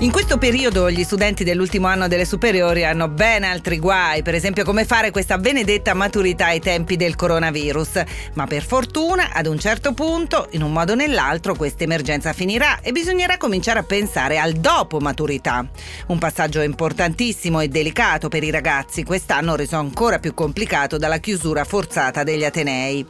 In questo periodo gli studenti dell'ultimo anno delle superiori hanno ben altri guai, per esempio come fare questa benedetta maturità ai tempi del coronavirus. Ma per fortuna, ad un certo punto, in un modo o nell'altro, questa emergenza finirà e bisognerà cominciare a pensare al dopo maturità. Un passaggio importantissimo e delicato per i ragazzi, quest'anno reso ancora più complicato dalla chiusura forzata degli Atenei.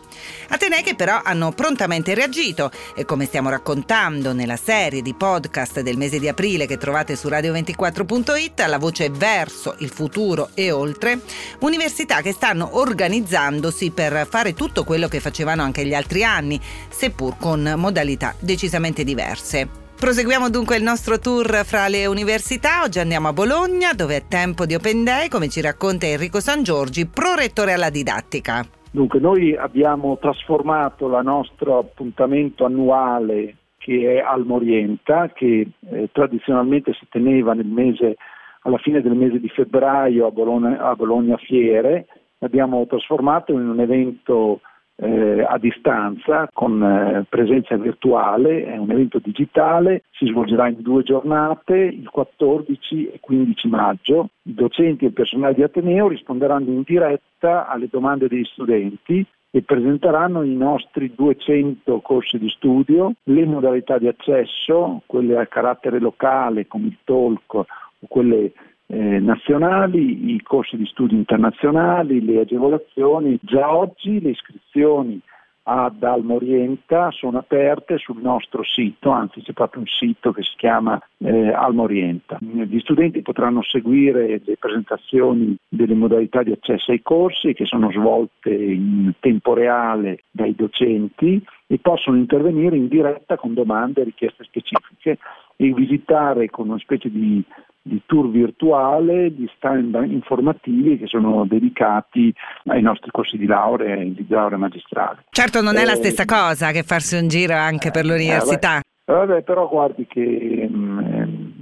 Atenei che però hanno prontamente reagito e come stiamo raccontando nella serie di podcast del mese di aprile che che trovate su radio24.it, la voce verso il futuro e oltre, università che stanno organizzandosi per fare tutto quello che facevano anche gli altri anni, seppur con modalità decisamente diverse. Proseguiamo dunque il nostro tour fra le università. Oggi andiamo a Bologna, dove è tempo di Open Day, come ci racconta Enrico San Giorgi, prorettore alla didattica. Dunque, noi abbiamo trasformato il nostro appuntamento annuale che è Almorienta, che eh, tradizionalmente si teneva mese, alla fine del mese di febbraio a Bologna, a Bologna Fiere, l'abbiamo trasformato in un evento eh, a distanza con eh, presenza virtuale, è un evento digitale, si svolgerà in due giornate, il 14 e 15 maggio. I docenti e il personale di Ateneo risponderanno in diretta alle domande degli studenti e presenteranno i nostri 200 corsi di studio, le modalità di accesso, quelle a carattere locale come il talk o quelle eh, nazionali, i corsi di studio internazionali, le agevolazioni. Già oggi le iscrizioni ad Almorienta sono aperte sul nostro sito, anzi c'è proprio un sito che si chiama eh, Almorienta. Gli studenti potranno seguire le presentazioni delle modalità di accesso ai corsi che sono svolte in tempo reale dai docenti e possono intervenire in diretta con domande e richieste specifiche e visitare con una specie di di tour virtuale, di stand informativi che sono dedicati ai nostri corsi di laurea e di laurea magistrale. Certo non è eh, la stessa cosa che farsi un giro anche per l'università. Eh, vabbè, però guardi che mm, eh,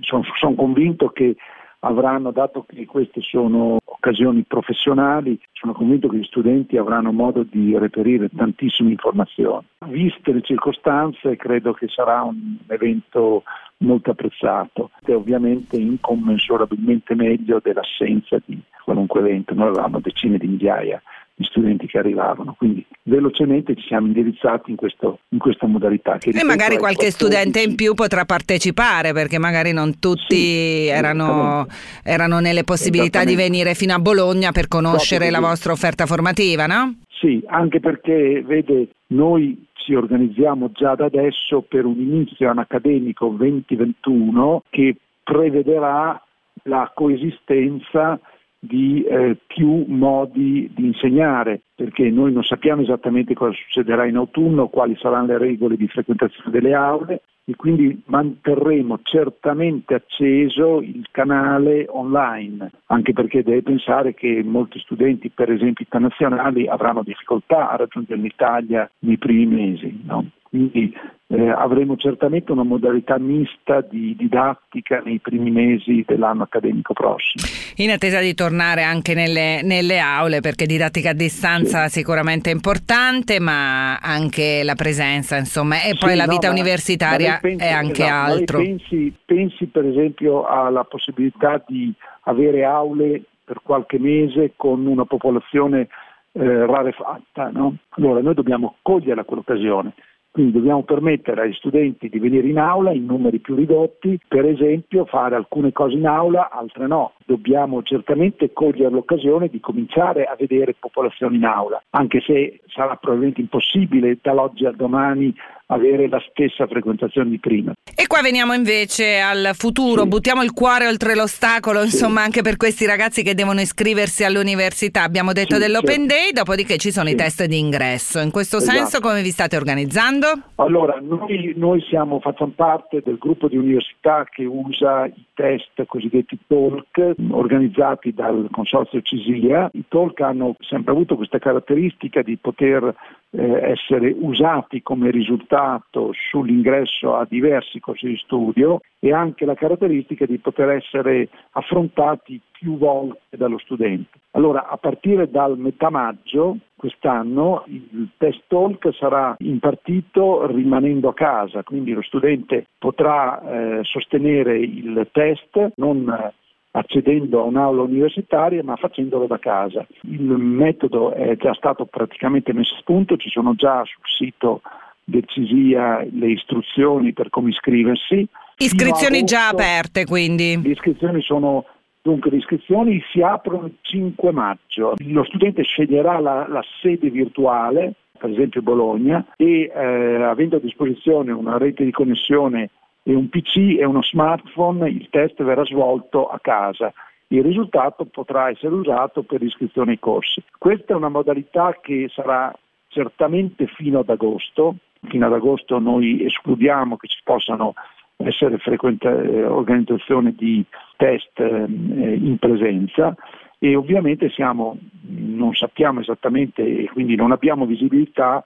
sono son convinto che avranno, dato che queste sono occasioni professionali, sono convinto che gli studenti avranno modo di reperire tantissime informazioni. Viste le circostanze, credo che sarà un evento molto apprezzato e ovviamente incommensurabilmente meglio dell'assenza di qualunque evento. Noi avevamo decine di migliaia di studenti che arrivavano, quindi velocemente ci siamo indirizzati in, questo, in questa modalità. e magari qualche 14... studente in più potrà partecipare perché magari non tutti sì, erano, erano, nelle possibilità di venire fino a Bologna per conoscere la vostra offerta formativa, no? Sì, anche perché vede, noi ci organizziamo già da adesso per un inizio anno accademico 2021 che prevederà la coesistenza di eh, più modi di insegnare, perché noi non sappiamo esattamente cosa succederà in autunno, quali saranno le regole di frequentazione delle aule e quindi manterremo certamente acceso il canale online, anche perché deve pensare che molti studenti, per esempio internazionali, avranno difficoltà a raggiungere l'Italia nei primi mesi. No? Quindi eh, avremo certamente una modalità mista di didattica nei primi mesi dell'anno accademico prossimo. In attesa di tornare anche nelle, nelle aule, perché didattica a distanza sì. sicuramente è importante, ma anche la presenza, insomma, e poi sì, la vita no, universitaria pensi, è anche esatto, altro. Pensi, pensi per esempio alla possibilità di avere aule per qualche mese con una popolazione eh, rarefatta, no? Allora noi dobbiamo cogliere quell'occasione quindi dobbiamo permettere agli studenti di venire in aula in numeri più ridotti, per esempio fare alcune cose in aula, altre no. Dobbiamo certamente cogliere l'occasione di cominciare a vedere popolazione in aula, anche se sarà probabilmente impossibile dall'oggi al domani avere la stessa frequentazione di prima. E qua veniamo invece al futuro, sì. buttiamo il cuore oltre l'ostacolo, sì. insomma anche per questi ragazzi che devono iscriversi all'università. Abbiamo detto sì, dell'Open certo. Day, dopodiché ci sono i test di ingresso. In questo esatto. senso come vi state organizzando? Allora, noi, noi siamo, facciamo parte del gruppo di università che usa i test cosiddetti talk organizzati dal consorzio Cisilia. I talk hanno sempre avuto questa caratteristica di poter eh, essere usati come risultato sull'ingresso a diversi corsi di studio e anche la caratteristica di poter essere affrontati più volte dallo studente. Allora, a partire dal metà maggio quest'anno il test talk sarà impartito rimanendo a casa, quindi lo studente potrà eh, sostenere il test non accedendo a un'aula universitaria ma facendolo da casa. Il metodo è già stato praticamente messo a punto, ci sono già sul sito del CISIA le istruzioni per come iscriversi. Iscrizioni agosto, già aperte quindi? Le iscrizioni sono Dunque le iscrizioni si aprono il 5 maggio, lo studente sceglierà la, la sede virtuale, per esempio Bologna, e eh, avendo a disposizione una rete di connessione e un PC e uno smartphone, il test verrà svolto a casa. Il risultato potrà essere usato per l'iscrizione ai corsi. Questa è una modalità che sarà certamente fino ad agosto. Fino ad agosto noi escludiamo che ci possano essere frequente, eh, organizzazione di test eh, in presenza e ovviamente siamo, non sappiamo esattamente e quindi non abbiamo visibilità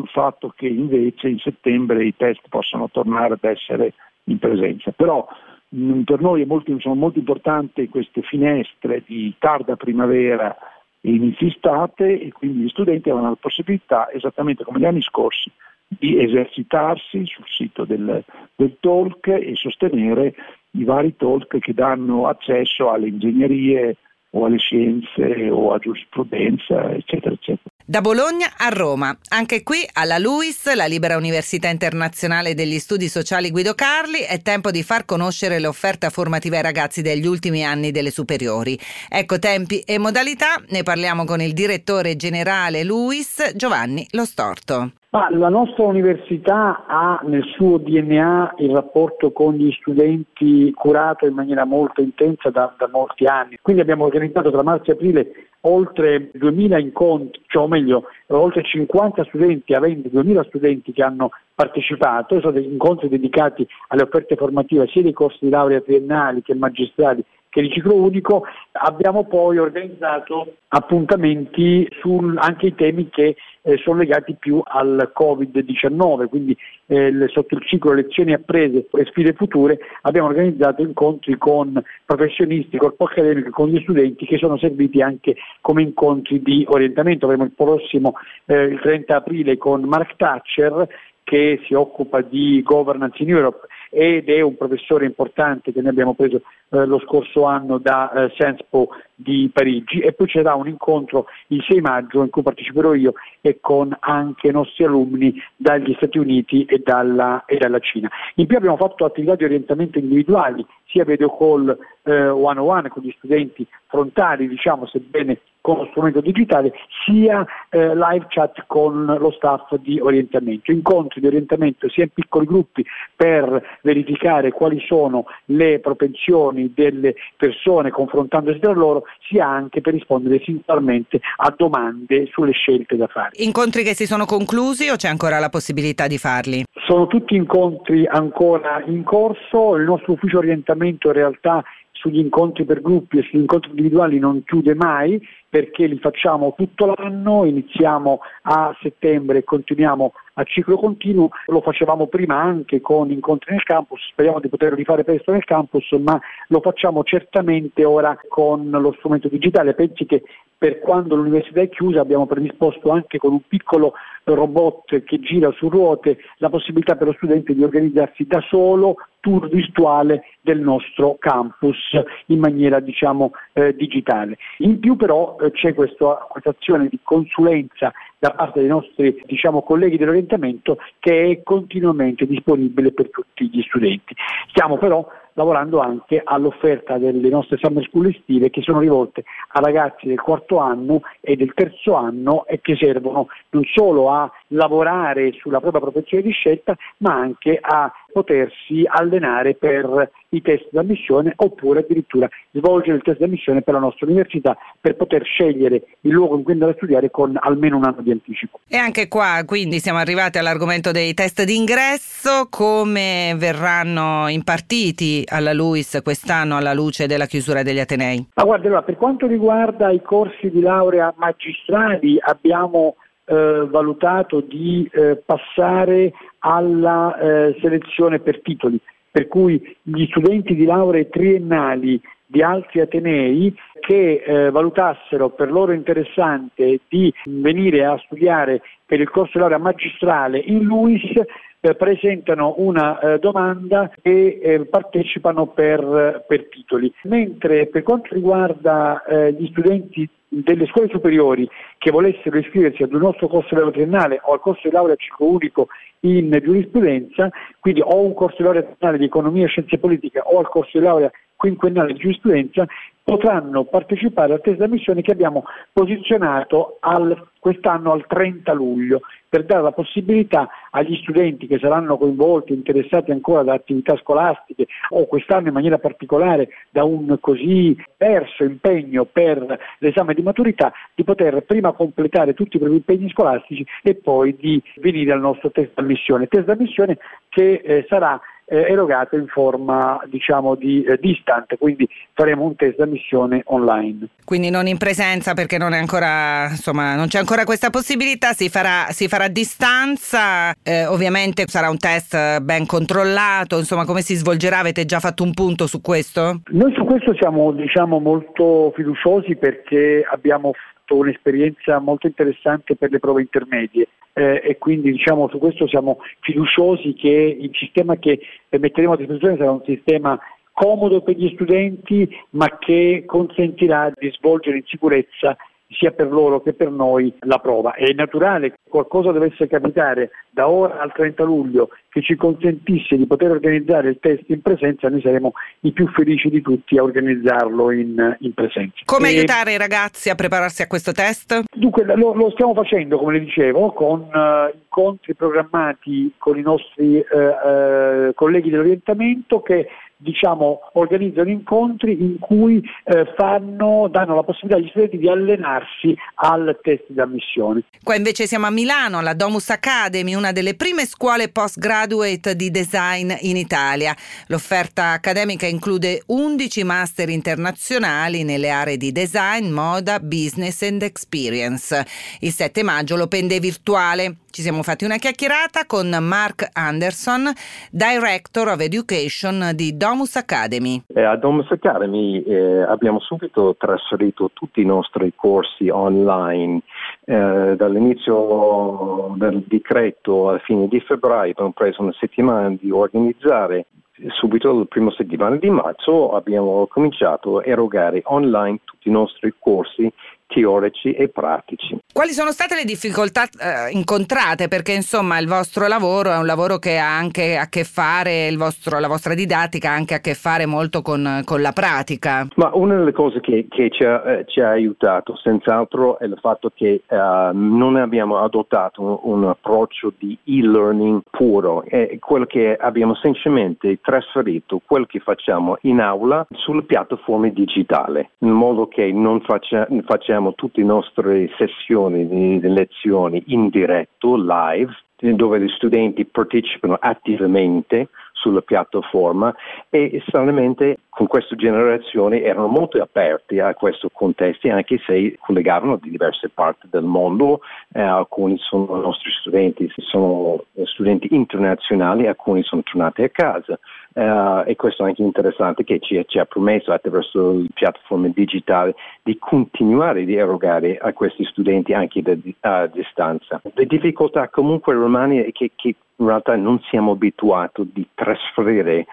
sul fatto che invece in settembre i test possano tornare ad essere in presenza. Però mh, mm, per noi molto, sono molto importanti queste finestre di tarda primavera e inizi estate e quindi gli studenti avranno la possibilità, esattamente come gli anni scorsi, di esercitarsi sul sito del, del talk e sostenere i vari talk che danno accesso alle ingegnerie o alle scienze o a giurisprudenza, eccetera, eccetera. Da Bologna a Roma, anche qui alla LUIS, la Libera Università Internazionale degli Studi Sociali Guido Carli, è tempo di far conoscere l'offerta formativa ai ragazzi degli ultimi anni delle superiori. Ecco tempi e modalità, ne parliamo con il direttore generale LUIS, Giovanni Lo Storto. Ma la nostra università ha nel suo DNA il rapporto con gli studenti curato in maniera molto intensa da, da molti anni. Quindi abbiamo organizzato tra marzo e aprile oltre 2000 incontri, cioè o meglio, oltre 50 studenti, avendo 2000 studenti che hanno partecipato, sono degli incontri dedicati alle offerte formative sia dei corsi di laurea triennali che magistrali che di ciclo unico, abbiamo poi organizzato appuntamenti su anche i temi che eh, sono legati più al Covid-19, quindi eh, sotto il ciclo lezioni apprese e sfide future abbiamo organizzato incontri con professionisti, corpo accademico con gli studenti che sono serviti anche come incontri di orientamento. Avremo il prossimo eh, il 30 aprile con Mark Thatcher che si occupa di governance in Europe ed è un professore importante che noi abbiamo preso eh, lo scorso anno da eh, Senspo di Parigi e poi ci sarà un incontro il 6 maggio in cui parteciperò io e con anche i nostri alunni dagli Stati Uniti e dalla, e dalla Cina. In più abbiamo fatto attività di orientamento individuali, sia video call eh, one on one con gli studenti frontali, diciamo, sebbene con lo strumento digitale, sia eh, live chat con lo staff di orientamento, incontri di orientamento sia in piccoli gruppi per verificare quali sono le propensioni delle persone confrontandosi tra loro, sia anche per rispondere singolarmente a domande sulle scelte da fare. Incontri che si sono conclusi o c'è ancora la possibilità di farli? Sono tutti incontri ancora in corso, il nostro ufficio orientamento in realtà sugli incontri per gruppi e sugli incontri individuali non chiude mai perché li facciamo tutto l'anno, iniziamo a settembre e continuiamo a ciclo continuo, lo facevamo prima anche con incontri nel campus, speriamo di poterlo rifare presto nel campus, ma lo facciamo certamente ora con lo strumento digitale. Pensi che per quando l'università è chiusa abbiamo predisposto anche con un piccolo robot che gira su ruote la possibilità per lo studente di organizzarsi da solo tour virtuale del nostro campus in maniera diciamo eh, digitale. In più però eh, c'è questa azione di consulenza da parte dei nostri diciamo, colleghi dell'orientamento che è continuamente disponibile per tutti gli studenti. Stiamo però lavorando anche all'offerta delle nostre summer school estive che sono rivolte a ragazzi del quarto anno e del terzo anno e che servono non solo a lavorare sulla propria professione di scelta ma anche a potersi allenare per i test d'ammissione oppure addirittura svolgere il test d'ammissione per la nostra università per poter scegliere il luogo in cui andare a studiare con almeno un anno di anticipo. E anche qua quindi siamo arrivati all'argomento dei test d'ingresso, come verranno impartiti alla LUIS quest'anno alla luce della chiusura degli Atenei? Ma guarda, allora, per quanto riguarda i corsi di laurea magistrali abbiamo eh, valutato di eh, passare alla eh, selezione per titoli, per cui gli studenti di lauree triennali di altri atenei che eh, valutassero per loro interessante di venire a studiare per il corso di laurea magistrale in LUIS eh, presentano una eh, domanda e eh, partecipano per, per, titoli. Mentre per quanto riguarda eh, gli studenti delle scuole superiori che volessero iscriversi ad un nostro corso di laurea triennale o al corso di laurea ciclo unico in giurisprudenza, quindi o un corso di laurea triennale di economia e scienze politiche o al corso di laurea quinquennale di giurisprudenza, potranno partecipare al test d'ammissione che abbiamo posizionato al, quest'anno al 30 luglio per dare la possibilità agli studenti che saranno coinvolti, interessati ancora da attività scolastiche o quest'anno in maniera particolare da un così perso impegno per l'esame di maturità, di poter prima completare tutti i propri impegni scolastici e poi di venire al nostro test d'ammissione. Test d'ammissione che eh, sarà eh, erogato in forma diciamo di eh, distant, quindi faremo un test d'ammissione online. Quindi non in presenza perché non, ancora, insomma, non c'è ancora questa possibilità, si farà, si farà a distanza, eh, ovviamente sarà un test ben controllato, insomma come si svolgerà? Avete già fatto un punto su questo? Noi su questo siamo diciamo, molto fiduciosi perché abbiamo fatto un'esperienza molto interessante per le prove intermedie eh, e quindi diciamo, su questo siamo fiduciosi che il sistema che metteremo a disposizione sarà un sistema comodo per gli studenti ma che consentirà di svolgere in sicurezza sia per loro che per noi la prova. È naturale che qualcosa dovesse capitare da ora al 30 luglio che ci consentisse di poter organizzare il test in presenza, noi saremo i più felici di tutti a organizzarlo in, in presenza. Come e, aiutare i ragazzi a prepararsi a questo test? Dunque lo, lo stiamo facendo, come le dicevo, con uh, incontri programmati con i nostri uh, uh, colleghi dell'orientamento che diciamo, organizzano incontri in cui eh, fanno, danno la possibilità agli studenti di allenarsi al test di ammissione. Qua invece siamo a Milano, alla Domus Academy, una delle prime scuole postgraduate di design in Italia. L'offerta accademica include 11 master internazionali nelle aree di design, moda, business and experience. Il 7 maggio l'Open Day virtuale. Ci siamo fatti una chiacchierata con Mark Anderson, Director of Education di Domus Academy. Eh, a Domus Academy eh, abbiamo subito trasferito tutti i nostri corsi online. Eh, dall'inizio del decreto alla fine di febbraio abbiamo preso una settimana di organizzare subito la prima settimana di marzo abbiamo cominciato a erogare online tutti i nostri corsi teorici e pratici. Quali sono state le difficoltà eh, incontrate? Perché insomma il vostro lavoro è un lavoro che ha anche a che fare, vostro, la vostra didattica ha anche a che fare molto con, con la pratica. Ma una delle cose che, che ci, ha, eh, ci, ha, aiutato senz'altro è il fatto che eh, non abbiamo adottato un, un, approccio di e-learning puro, è quello che abbiamo semplicemente trasferito quello che facciamo in aula sulle piattaforme digitali, in modo che non faccia, facciamo facciamo tutte le nostre sessioni di lezioni in diretto, live, dove gli studenti partecipano attivamente sulla piattaforma e stranamente con questa generazione erano molto aperti a questi contesti anche se collegavano di diverse parti del mondo, eh, alcuni sono nostri studenti, sono studenti internazionali, alcuni sono tornati a casa. Uh, e questo è anche interessante che ci, ci, ha promesso attraverso le piattaforme digitali di continuare di erogare a questi studenti anche da, a distanza. Le difficoltà comunque rimane che, che in realtà non siamo abituati di trasferire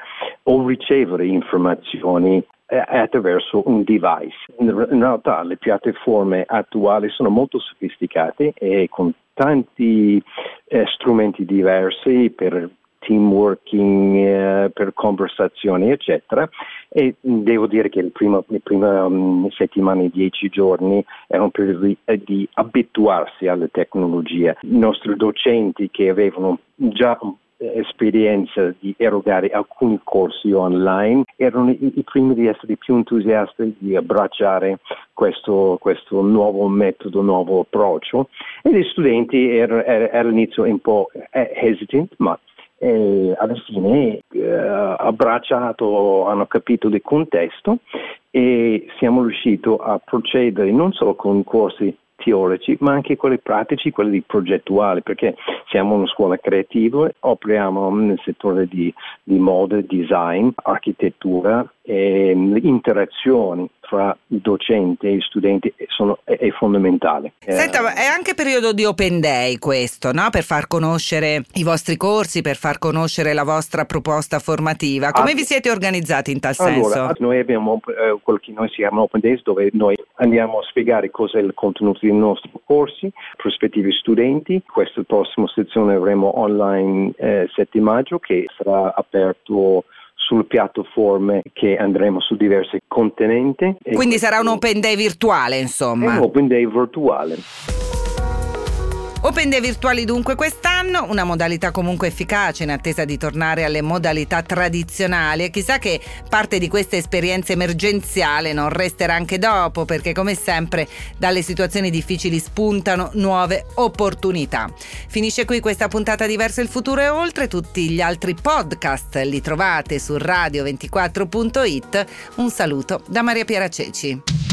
o ricevere informazioni eh, attraverso un device. In realtà le piattaforme attuali sono molto sofisticate e con tanti eh, strumenti diversi per team working, eh, per conversazioni, eccetera. E devo dire che primo, le prime um, settimane, dieci giorni, erano per di, eh, di abituarsi alle tecnologie. I nostri docenti che avevano già esperienza di erogare alcuni corsi online erano i, i, primi di essere più entusiasti di abbracciare questo, questo nuovo metodo, nuovo approccio e gli studenti erano er, all'inizio un po' hesitant ma e alla fine eh, abbracciato, hanno capito il contesto e siamo riusciti a procedere non solo con corsi teorici, ma anche quelli pratici, quelli progettuali, perché siamo una scuola creativa, operiamo nel settore di, di moda, design, architettura e interazioni fra i docenti e gli studenti sono, è, è, fondamentale. Senta, è anche periodo di Open Day questo, no? per far conoscere i vostri corsi, per far conoscere la vostra proposta formativa. Come ah, vi siete organizzati in tal allora, senso? Noi abbiamo eh, quello che noi si chiama Open Days dove noi andiamo a spiegare cos'è il contenuto dei nostri corsi, prospettivi studenti. Questa prossima sezione avremo online eh, 7 maggio che sarà aperto sulle piattaforme che andremo su diversi continenti. Quindi sarà un open day virtuale, insomma. È un open day virtuale. Open Day virtuali dunque quest'anno, una modalità comunque efficace in attesa di tornare alle modalità tradizionali e chissà che parte di questa esperienza emergenziale non resterà anche dopo perché come sempre dalle situazioni difficili spuntano nuove opportunità. Finisce qui questa puntata di Verso il futuro e oltre tutti gli altri podcast li trovate su radio24.it. Un saluto da Maria Piera Ceci.